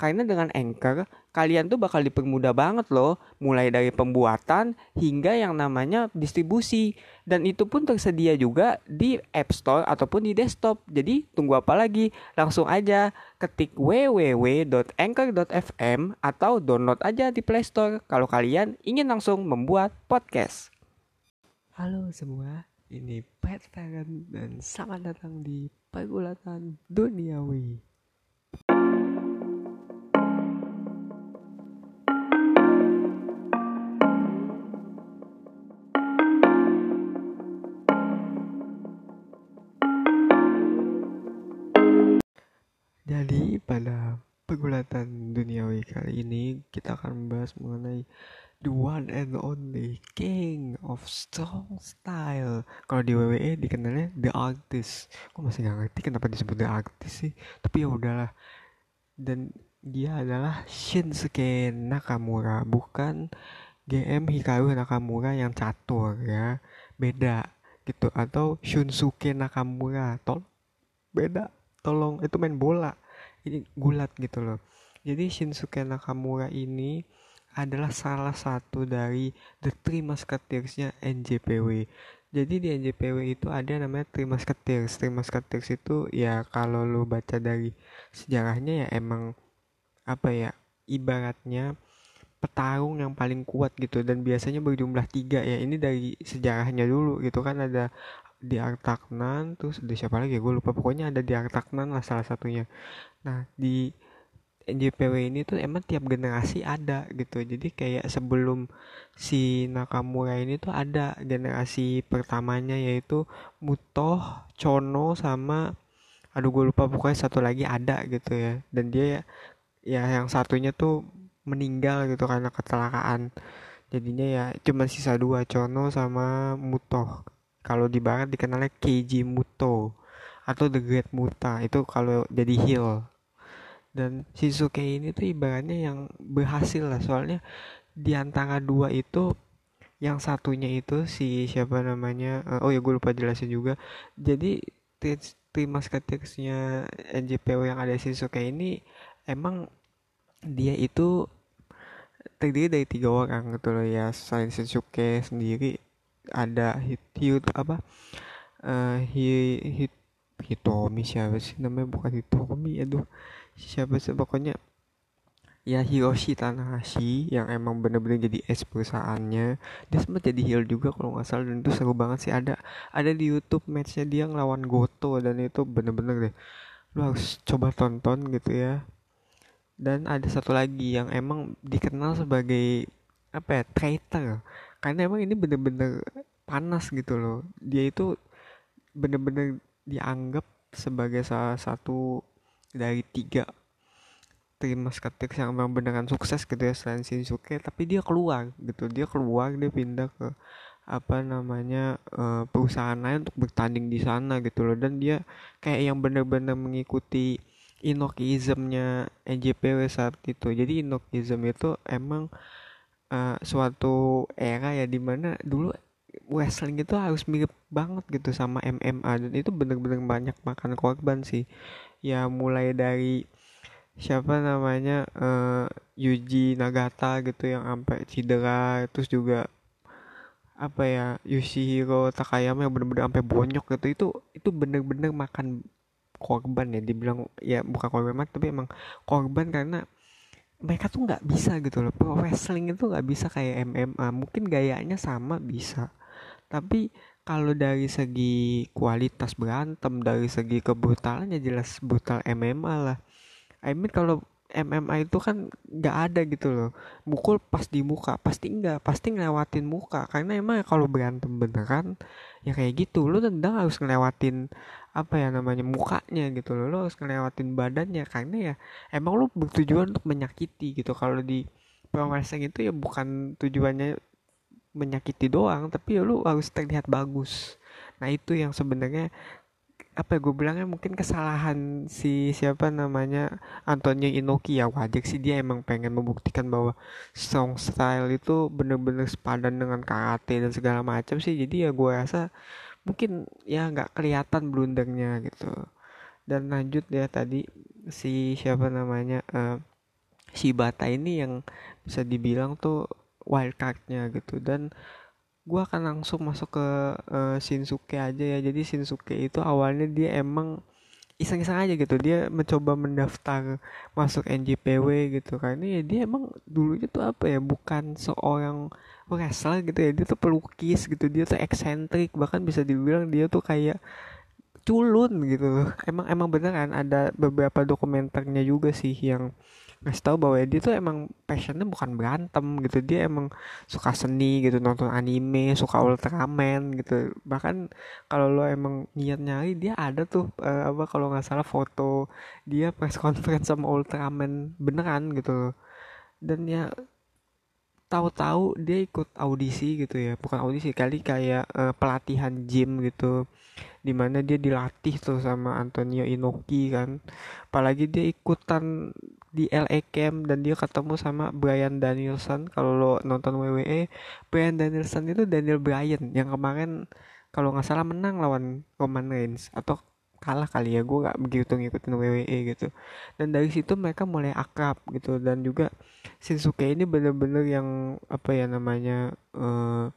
Karena dengan Anchor, kalian tuh bakal dipermudah banget loh, mulai dari pembuatan hingga yang namanya distribusi. Dan itu pun tersedia juga di App Store ataupun di desktop. Jadi tunggu apa lagi? Langsung aja ketik www.anchor.fm atau download aja di Play Store kalau kalian ingin langsung membuat podcast. Halo semua, ini Pat Parent dan selamat datang di Pergulatan Duniawi. Akan membahas mengenai the one and only king of strong style. Kalau di WWE dikenalnya the artist. Gue masih gak ngerti kenapa disebut the artist sih. Tapi ya udahlah. Dan dia adalah Shinsuke Nakamura, bukan GM Hikaru Nakamura yang catur ya. Beda gitu atau Shunsuke Nakamura. Tol beda tolong itu main bola ini gulat gitu loh jadi Shinsuke Nakamura ini adalah salah satu dari The Three Musketeers-nya NJPW jadi di NJPW itu ada namanya Three Musketeers. Three Musketeers itu ya kalau lo baca dari sejarahnya ya emang apa ya ibaratnya petarung yang paling kuat gitu dan biasanya berjumlah tiga ya. Ini dari sejarahnya dulu gitu kan ada di Artaknan terus ada siapa lagi ya? Gue lupa. Pokoknya ada di Artaknan lah salah satunya. Nah di NJPW ini tuh emang tiap generasi ada gitu. Jadi kayak sebelum si Nakamura ini tuh ada generasi pertamanya yaitu Mutoh, Chono sama aduh gue lupa pokoknya satu lagi ada gitu ya. Dan dia ya, ya yang satunya tuh meninggal gitu karena kecelakaan. Jadinya ya cuma sisa dua Chono sama Mutoh. Kalau di barat dikenalnya Keiji Muto atau The Great Muta. Itu kalau jadi heel dan Shinsuke ini tuh ibaratnya yang berhasil lah. Soalnya di antara dua itu yang satunya itu si siapa namanya uh, oh ya gue lupa jelasin juga. Jadi tim musketeersnya NJPW yang ada Shinsuke ini emang dia itu terdiri dari tiga orang gitu loh ya. Selain Shinsuke sendiri ada hit, hit apa? Uh, hit, hit Hitomi siapa sih namanya? Bukan Hitomi aduh siapa sih? Pokoknya ya Hiroshi Tanahashi yang emang bener-bener jadi es perusahaannya. Dia sempat jadi heel juga kalau nggak salah dan itu seru banget sih. Ada ada di YouTube matchnya dia ngelawan Goto dan itu bener-bener deh lu harus coba tonton gitu ya. Dan ada satu lagi yang emang dikenal sebagai apa ya traitor. Karena emang ini bener-bener panas gitu loh. Dia itu bener-bener dianggap sebagai salah satu dari tiga tim musketeers yang memang beneran sukses gitu ya selain Shinsuke tapi dia keluar gitu. Dia keluar dia pindah ke apa namanya uh, perusahaan lain untuk bertanding di sana gitu loh. Dan dia kayak yang bener-bener mengikuti Inokismnya NJPW saat itu. Jadi Inokism itu emang uh, suatu era ya di mana dulu wrestling itu harus mirip banget gitu sama MMA dan itu bener-bener banyak makan korban sih ya mulai dari siapa namanya uh, Yuji Nagata gitu yang sampai cedera terus juga apa ya Yoshihiro Takayama yang bener-bener sampai bonyok gitu. Itu itu bener-bener makan korban ya dibilang ya bukan korban tapi emang korban karena mereka tuh nggak bisa gitu loh. Pro wrestling itu nggak bisa kayak MMA mungkin gayanya sama bisa. Tapi kalau dari segi kualitas berantem dari segi kebrutalan ya jelas brutal MMA lah. I mean kalau MMA itu kan nggak ada gitu loh. Mukul pas di muka pasti enggak pasti ngelewatin muka. Karena emang kalau berantem beneran ya kayak gitu. Lo tendang harus ngelewatin apa ya namanya mukanya gitu loh. Lo harus ngelewatin badannya. Karena ya emang lo bertujuan untuk menyakiti gitu. Kalau di pro wrestling itu ya bukan tujuannya menyakiti doang tapi ya lo harus terlihat bagus. Nah itu yang sebenarnya apa ya gue bilangnya mungkin kesalahan si siapa namanya Antonio Inoki ya wajar sih dia emang pengen membuktikan bahwa song style itu bener-bener sepadan dengan karate dan segala macam sih. Jadi ya gue rasa mungkin ya nggak kelihatan blundernya gitu. Dan lanjut ya tadi si siapa namanya uh, si Bata ini yang bisa dibilang tuh wildcardnya gitu. Dan gue akan langsung masuk ke uh, Shinsuke aja ya. Jadi Shinsuke itu awalnya dia emang iseng-iseng aja gitu. Dia mencoba mendaftar masuk NJPW gitu karena ya dia emang dulunya tuh apa ya bukan seorang wrestler gitu ya. Dia tuh pelukis gitu. Dia tuh eksentrik. Bahkan bisa dibilang dia tuh kayak culun gitu. Emang emang beneran ada beberapa dokumenternya juga sih yang ngasih tahu bahwa dia tuh emang passionnya bukan berantem gitu. Dia emang suka seni gitu nonton anime suka Ultraman gitu. Bahkan kalau lo emang niat nyari dia ada tuh uh, apa kalau nggak salah foto dia press conference sama Ultraman beneran gitu dan ya tahu-tahu dia ikut audisi gitu ya. Bukan audisi kali kayak uh, pelatihan gym gitu di mana dia dilatih tuh sama Antonio Inoki kan. Apalagi dia ikutan di LA Camp dan dia ketemu sama Brian Danielson. Kalau lo nonton WWE Brian Danielson itu Daniel Bryan yang kemarin kalau nggak salah menang lawan Roman Reigns atau kalah kali ya gue nggak begitu ngikutin WWE gitu. Dan dari situ mereka mulai akrab gitu. Dan juga Shinsuke ini bener-bener yang apa ya namanya uh,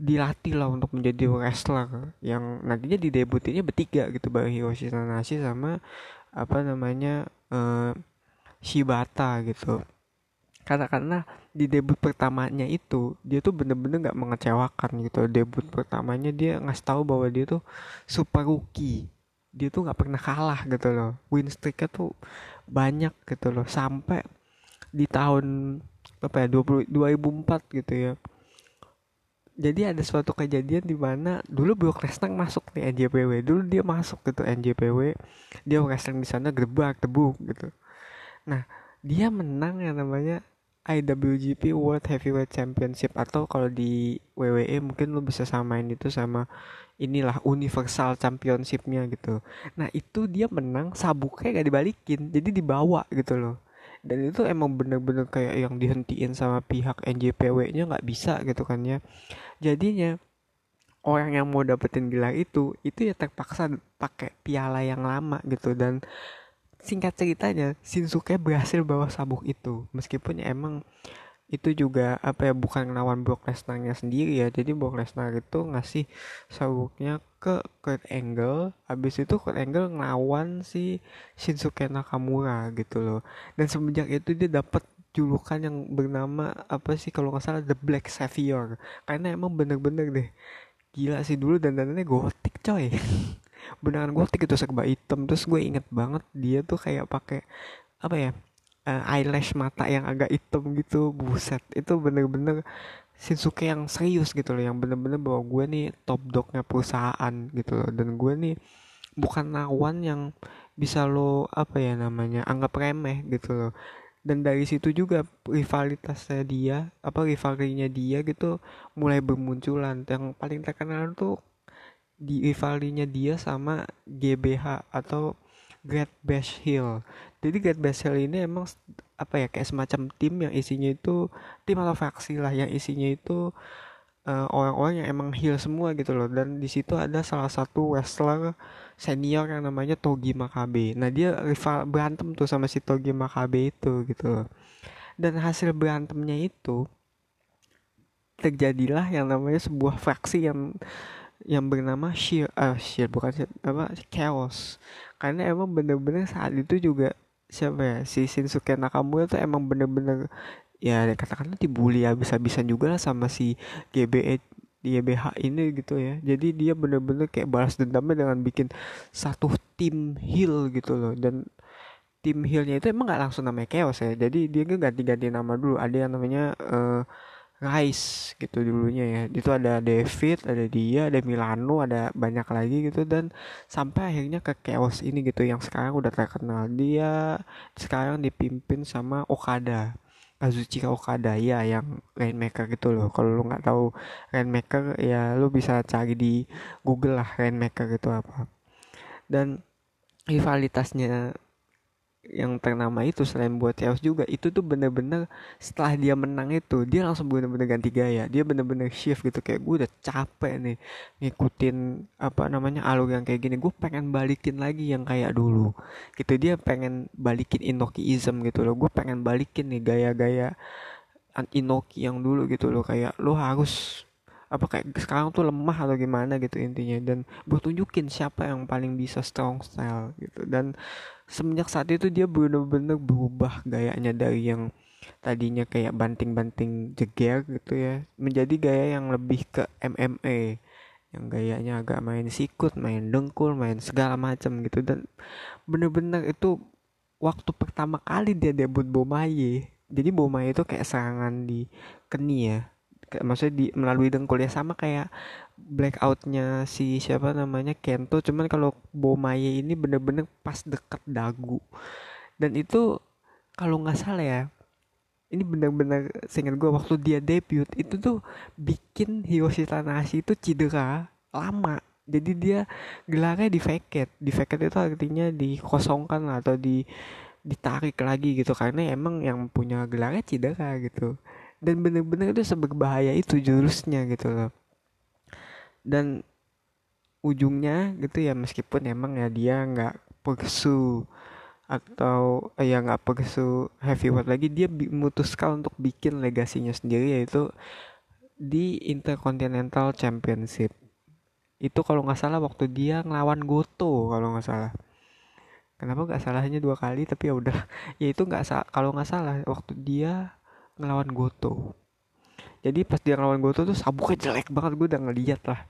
dilatih lah untuk menjadi wrestler yang nantinya di debutnya bertiga gitu bareng Hiroshi Tanahashi sama apa namanya uh, Shibata gitu. Karena karena di debut pertamanya itu dia tuh bener-bener nggak -bener mengecewakan gitu. Debut pertamanya dia ngasih tahu bahwa dia tuh super rookie. Dia tuh nggak pernah kalah gitu loh. Win streaknya tuh banyak gitu loh. Sampai di tahun apa ya 20, 2004 gitu ya jadi ada suatu kejadian di mana dulu Brock Lesnar masuk nih NJPW dulu dia masuk gitu NJPW dia wrestling di sana gerbak tebuk gitu Nah, dia menang yang namanya IWGP World Heavyweight Championship atau kalau di WWE mungkin lo bisa samain itu sama inilah Universal Championshipnya gitu. Nah itu dia menang sabuknya gak dibalikin jadi dibawa gitu loh. Dan itu emang bener-bener kayak yang dihentiin sama pihak NJPW-nya nggak bisa gitu kan ya. Jadinya orang yang mau dapetin gelar itu itu ya terpaksa pakai piala yang lama gitu dan singkat ceritanya Shinsuke berhasil bawa sabuk itu meskipun ya emang itu juga apa ya bukan ngelawan Brock Lesnar-nya sendiri ya. Jadi Brock Lesnar itu ngasih sabuknya ke Kurt Angle. Habis itu Kurt Angle ngelawan si Shinsuke Nakamura gitu loh. Dan semenjak itu dia dapat julukan yang bernama apa sih kalau nggak salah The Black Savior. Karena emang bener-bener deh. Gila sih dulu dan dandannya gotik coy. Beneran gotik itu serba hitam. Terus gue inget banget dia tuh kayak pakai apa ya uh, eyelash mata yang agak hitam gitu buset. Itu bener-bener Shinsuke yang serius gitu loh yang bener-bener bahwa gue nih top dognya perusahaan gitu loh. Dan gue nih bukan lawan yang bisa lo apa ya namanya anggap remeh gitu loh. Dan dari situ juga rivalitasnya dia apa rivalrinya dia gitu mulai bermunculan. Yang paling terkenal tuh di rivalinya dia sama GBH atau Great Bash Hill. Jadi Great Bash Hill ini emang apa ya kayak semacam tim yang isinya itu tim atau faksi lah yang isinya itu eh, orang-orang yang emang heal semua gitu loh dan di situ ada salah satu wrestler senior yang namanya Togi Makabe. Nah dia rival berantem tuh sama si Togi Makabe itu gitu loh. Dan hasil berantemnya itu terjadilah yang namanya sebuah faksi yang yang bernama Sheer uh, Sheer bukan Sheer, apa Chaos karena emang bener-bener saat itu juga siapa ya si Shinsuke Nakamura tuh emang bener-bener ya katakanlah dibully habis-habisan juga lah sama si GBE GBH ini gitu ya. Jadi dia bener-bener kayak balas dendamnya dengan bikin satu tim heal gitu loh. Dan tim healnya itu emang gak langsung namanya Chaos ya. Jadi dia ganti-ganti nama dulu. Ada yang namanya uh, Rice gitu dulunya ya. Itu ada David ada dia ada Milano ada banyak lagi gitu. Dan sampai akhirnya ke chaos ini gitu. Yang sekarang udah terkenal dia sekarang dipimpin sama Okada. Kazuchika Okada ya yang Rainmaker gitu loh. Kalau lu nggak tahu Rainmaker ya lu bisa cari di Google lah Rainmaker itu apa. Dan rivalitasnya yang ternama itu selain buat Chaos juga itu tuh bener-bener setelah dia menang itu dia langsung bener-bener ganti gaya. Dia bener-bener shift gitu kayak gue udah capek nih ngikutin apa namanya alur yang kayak gini. Gue pengen balikin lagi yang kayak dulu. Gitu dia pengen balikin Inokiism gitu loh. Gue pengen balikin nih gaya-gaya Inoki yang dulu gitu loh. Kayak lo harus apa kayak sekarang tuh lemah atau gimana gitu intinya. Dan gue tunjukin siapa yang paling bisa strong style gitu. Dan semenjak saat itu dia bener-bener berubah gayanya dari yang tadinya kayak banting-banting jeger gitu ya menjadi gaya yang lebih ke MMA yang gayanya agak main sikut, main dengkul, main segala macam gitu. Dan bener-bener itu waktu pertama kali dia debut Bomaye. Jadi Bomaye itu kayak serangan di keni ya maksudnya di melalui dengkul ya sama kayak blackoutnya si siapa namanya Kento. Cuman kalau Bomaye ini bener-bener pas deket dagu dan itu kalau nggak salah ya ini bener-bener seingat gue waktu dia debut itu tuh bikin Hiroshi Tanahashi itu cedera lama. Jadi dia gelarnya di vacate di vacate itu artinya dikosongkan atau di ditarik lagi gitu. Karena emang yang punya gelarnya cedera gitu dan bener-bener itu seberbahaya itu jurusnya gitu loh. Dan ujungnya gitu ya meskipun emang ya dia nggak persu atau eh, ya nggak persu heavyweight lagi dia memutuskan untuk bikin legasinya sendiri yaitu di Intercontinental Championship. Itu kalau nggak salah waktu dia ngelawan Goto kalau nggak salah. Kenapa nggak salahnya dua kali tapi ya udah. Ya itu nggak kalau nggak salah waktu dia ngelawan Goto. Jadi pas dia ngelawan Goto tuh sabuknya jelek banget gue udah ngeliat lah.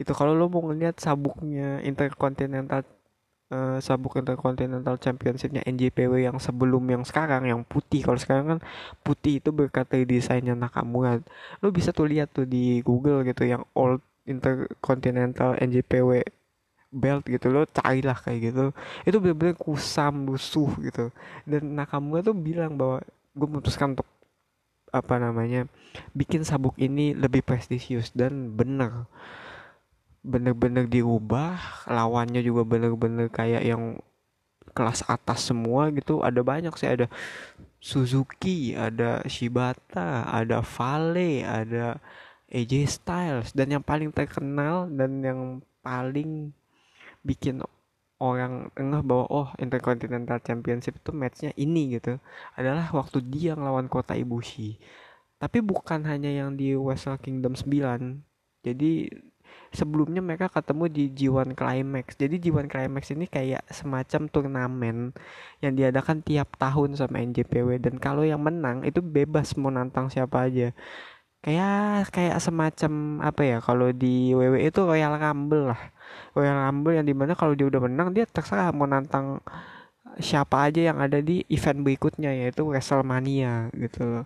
Gitu kalau lo mau ngeliat sabuknya Intercontinental uh, sabuk Intercontinental Championshipnya NJPW yang sebelum yang sekarang yang putih. Kalau sekarang kan putih itu berkata desainnya Nakamura. Lo bisa tuh lihat tuh di Google gitu yang old Intercontinental NJPW belt gitu lo carilah kayak gitu. Itu bener-bener kusam lusuh gitu. Dan Nakamura tuh bilang bahwa gue memutuskan untuk apa namanya bikin sabuk ini lebih prestisius dan bener bener-bener diubah lawannya juga bener-bener kayak yang kelas atas semua gitu. Ada banyak sih ada Suzuki ada Shibata ada Vale ada AJ Styles. Dan yang paling terkenal dan yang paling bikin orang ngeh bahwa oh Intercontinental Championship itu matchnya ini gitu. Adalah waktu dia ngelawan kota Ibushi. Tapi bukan hanya yang di Wrestle Kingdom 9 jadi sebelumnya mereka ketemu di G1 Climax. Jadi G1 Climax ini kayak semacam turnamen yang diadakan tiap tahun sama NJPW dan kalau yang menang itu bebas mau nantang siapa aja. Kayak kayak semacam apa ya kalau di WWE itu Royal Rumble lah Royal Rumble yang di mana kalau dia udah menang dia terserah mau nantang siapa aja yang ada di event berikutnya yaitu WrestleMania gitu loh.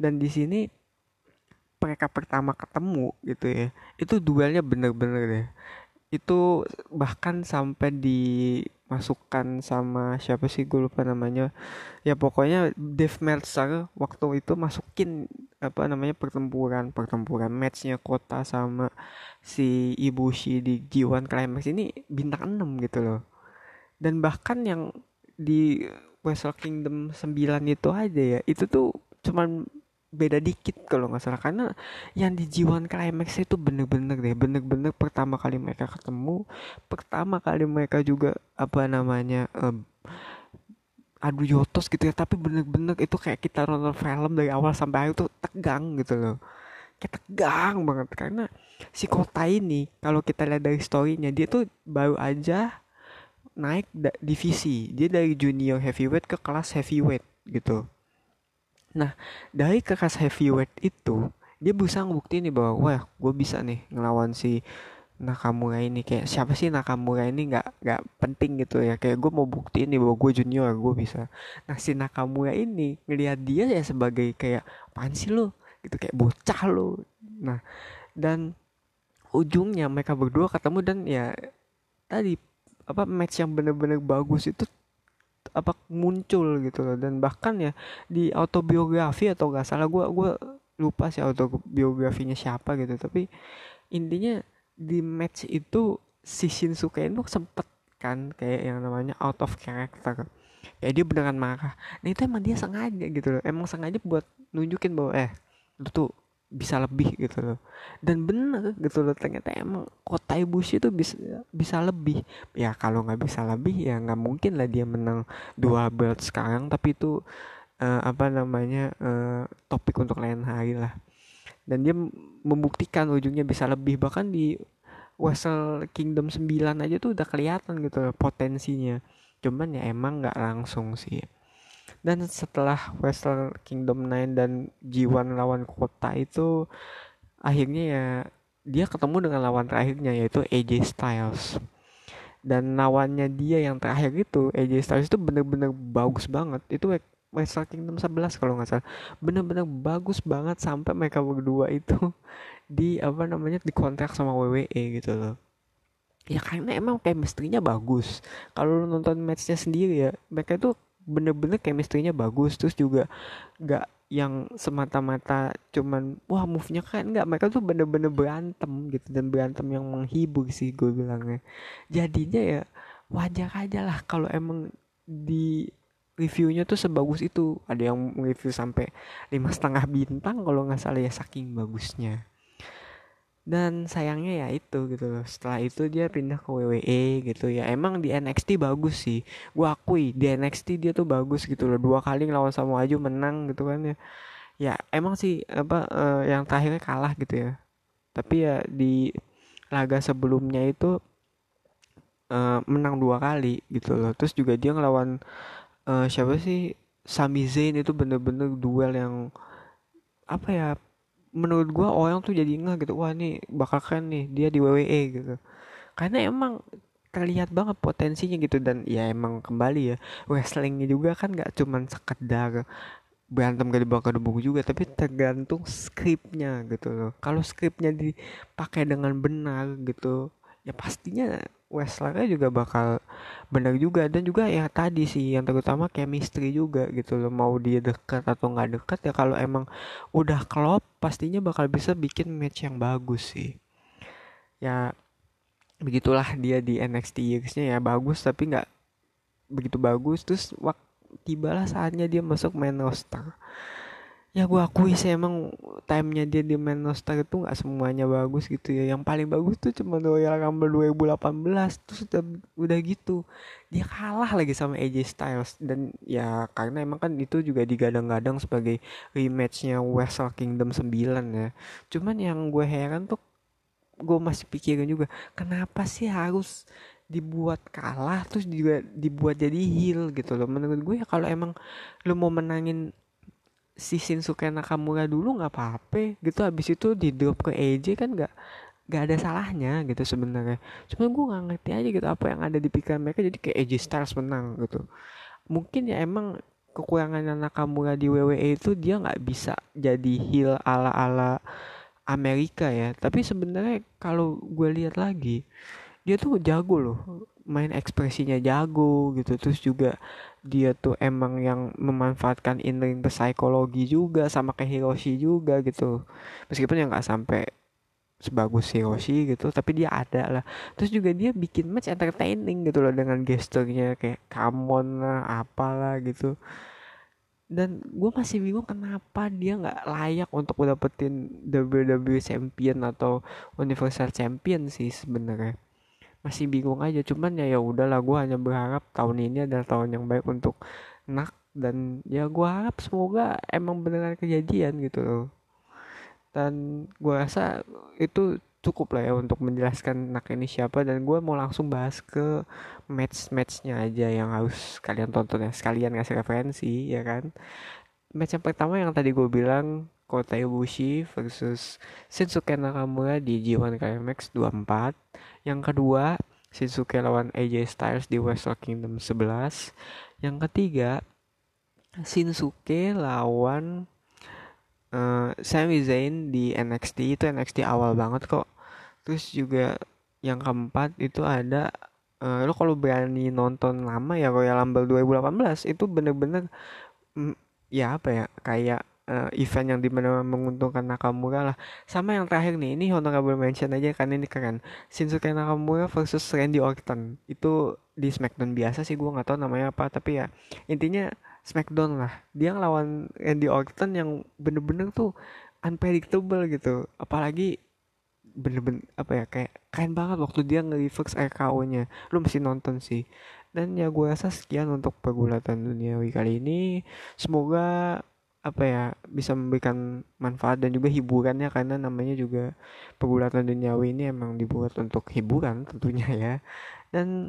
Dan di sini mereka pertama ketemu gitu ya itu duelnya bener-bener deh itu bahkan sampai dimasukkan sama siapa sih gue lupa namanya. Ya pokoknya Dave Meltzer waktu itu masukin apa namanya pertempuran pertempuran matchnya kota sama si Ibushi di G1 Climax ini bintang 6 gitu loh. Dan bahkan yang di Wrestle Kingdom 9 itu aja ya itu tuh cuman beda dikit kalau nggak salah. Karena yang di G1 Climax itu bener-bener deh bener-bener pertama kali mereka ketemu pertama kali mereka juga apa namanya um, adu jotos gitu ya. Tapi bener-bener itu kayak kita nonton film dari awal sampai akhir tuh tegang gitu loh. Kayak tegang banget. Karena si kota ini kalau kita lihat dari storynya dia tuh baru aja naik divisi. Dia dari junior heavyweight ke kelas heavyweight gitu nah dari ke kelas heavyweight itu dia berusaha ngebuktiin nih bahwa wah gue bisa nih ngelawan si Nakamura ini. Kayak siapa sih Nakamura ini? Nggak nggak penting gitu ya. Kayak gue mau buktiin nih bahwa gue junior gue bisa. Nah si Nakamura ini ngelihat dia ya sebagai kayak apaan sih lo gitu kayak bocah lo nah dan ujungnya mereka berdua ketemu dan ya tadi apa match yang bener-bener bagus itu apa muncul gitu loh. Dan bahkan ya di autobiografi atau gak salah gue gue lupa sih autobiografinya siapa gitu. Tapi intinya di match itu si Shinsuke itu sempet kan kayak yang namanya out of character. Ya dia beneran marah. Nah itu emang dia sengaja gitu loh. Emang sengaja buat nunjukin bahwa eh lu tuh bisa lebih gitu loh. Dan bener gitu loh ternyata emang kota Ibushi itu bisa bisa lebih. Ya kalau nggak bisa lebih ya nggak mungkin lah dia menang dua belt sekarang. Tapi itu uh, apa namanya uh, topik untuk lain hari lah. Dan dia membuktikan ujungnya bisa lebih. Bahkan di Wrestle Kingdom 9 aja tuh udah kelihatan gitu loh potensinya. Cuman ya emang nggak langsung sih dan setelah Wrestle Kingdom 9 dan G1 lawan kota itu akhirnya ya dia ketemu dengan lawan terakhirnya yaitu AJ Styles. Dan lawannya dia yang terakhir itu AJ Styles itu bener-bener bagus banget. Itu Wrestle Kingdom 11 kalau nggak salah. Bener-bener bagus banget sampai mereka berdua itu di apa namanya dikontrak sama WWE gitu loh. Ya karena emang chemistry-nya bagus. Kalau nonton matchnya sendiri ya mereka itu bener-bener chemistry-nya bagus terus juga nggak yang semata-mata cuman wah move-nya kan nggak? Mereka tuh bener-bener berantem gitu dan berantem yang menghibur sih gue bilangnya. Jadinya ya wajar aja lah kalau emang di reviewnya tuh sebagus itu. Ada yang review sampai lima setengah bintang kalau nggak salah ya saking bagusnya dan sayangnya ya itu gitu loh. Setelah itu dia pindah ke WWE gitu ya. Emang di NXT bagus sih. Gua akui di NXT dia tuh bagus gitu loh. Dua kali lawan Samoa Joe menang gitu kan ya. Ya emang sih apa uh, yang terakhirnya kalah gitu ya. Tapi ya di laga sebelumnya itu uh, menang dua kali gitu loh. Terus juga dia ngelawan uh, siapa sih? Sami Zayn itu bener-bener duel yang apa ya menurut gua orang tuh jadi nggak gitu wah nih bakal keren nih dia di WWE gitu. Karena emang terlihat banget potensinya gitu dan ya emang kembali ya wrestlingnya juga kan nggak cuman sekedar berantem gak dibawa ke juga tapi tergantung skripnya gitu loh. Kalau skripnya dipakai dengan benar gitu ya pastinya Westlernya juga bakal benar juga. Dan juga ya tadi sih yang terutama chemistry juga gitu loh. Mau dia dekat atau nggak dekat ya kalau emang udah klop pastinya bakal bisa bikin match yang bagus sih. Ya begitulah dia di NXT Years-nya ya. Bagus tapi nggak begitu bagus. Terus waktu tibalah saatnya dia masuk main roster ya gue akui sih emang timenya dia di main roster itu nggak semuanya bagus gitu ya. Yang paling bagus tuh cuma Royal Rumble 2018 terus udah, udah gitu. Dia kalah lagi sama AJ Styles dan ya karena emang kan itu juga digadang-gadang sebagai rematchnya Wrestle Kingdom 9 ya. Cuman yang gue heran tuh gue masih pikirin juga kenapa sih harus dibuat kalah terus juga dibuat jadi heel gitu loh. Menurut gue ya kalau emang lo mau menangin si Shinsuke Nakamura dulu nggak apa-apa gitu. Habis itu di drop ke AJ kan nggak nggak ada salahnya gitu sebenarnya. Cuma gue nggak ngerti aja gitu apa yang ada di pikiran mereka. Jadi kayak AJ Styles menang gitu. Mungkin ya emang kekurangan Nakamura di WWE itu dia nggak bisa jadi heel ala ala Amerika ya. Tapi sebenarnya kalau gue lihat lagi dia tuh jago loh. Main ekspresinya jago gitu. Terus juga dia tuh emang yang memanfaatkan in-ring psikologi juga sama kayak Hiroshi juga gitu. Meskipun yang nggak sampai sebagus Hiroshi gitu tapi dia ada lah. Terus juga dia bikin match entertaining gitu loh dengan gesturnya kayak come on lah apalah gitu. Dan gue masih bingung kenapa dia nggak layak untuk dapetin WWE Champion atau Universal Champion sih sebenarnya masih bingung aja. Cuman ya ya udahlah gue hanya berharap tahun ini adalah tahun yang baik untuk nak dan ya gue harap semoga emang beneran kejadian gitu loh. Dan gue rasa itu cukup lah ya untuk menjelaskan nak ini siapa dan gue mau langsung bahas ke match matchnya aja yang harus kalian tonton ya sekalian ngasih referensi ya kan. Match yang pertama yang tadi gue bilang Kota Ibushi versus Shinsuke Nakamura di G1 Climax 24. Yang kedua, Shinsuke lawan AJ Styles di Wrestle Kingdom 11. Yang ketiga, Shinsuke lawan uh, Sami Zayn di NXT itu NXT awal banget kok. Terus juga yang keempat itu ada uh, lo kalau berani nonton lama ya Royal Rumble 2018 itu bener-bener mm, ya apa ya kayak uh, event yang di mana menguntungkan Nakamura lah. Sama yang terakhir nih ini honorable mention aja karena ini keren. Shinsuke Nakamura versus Randy Orton. Itu di Smackdown biasa sih gue nggak tahu namanya apa tapi ya intinya Smackdown lah. Dia ngelawan Randy Orton yang bener-bener tuh unpredictable gitu. Apalagi bener-bener apa ya kayak keren banget waktu dia nge-reverse RKO nya lu mesti nonton sih. Dan ya gue rasa sekian untuk pergulatan duniawi kali ini. Semoga apa ya bisa memberikan manfaat dan juga hiburannya karena namanya juga pergulatan duniawi ini emang dibuat untuk hiburan tentunya ya. Dan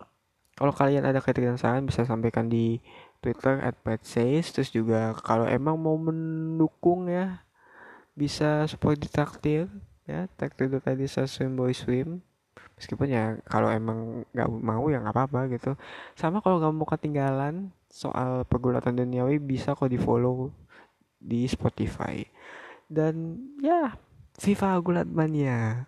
kalau kalian ada kritik dan saran bisa sampaikan di Twitter at Says terus juga kalau emang mau mendukung ya bisa support di traktir ya. Traktir itu tadi swim boy swim. Meskipun ya kalau emang nggak mau ya nggak apa-apa gitu. Sama kalau nggak mau ketinggalan soal pergulatan duniawi bisa kok di follow di Spotify. Dan ya Viva Gulat Mania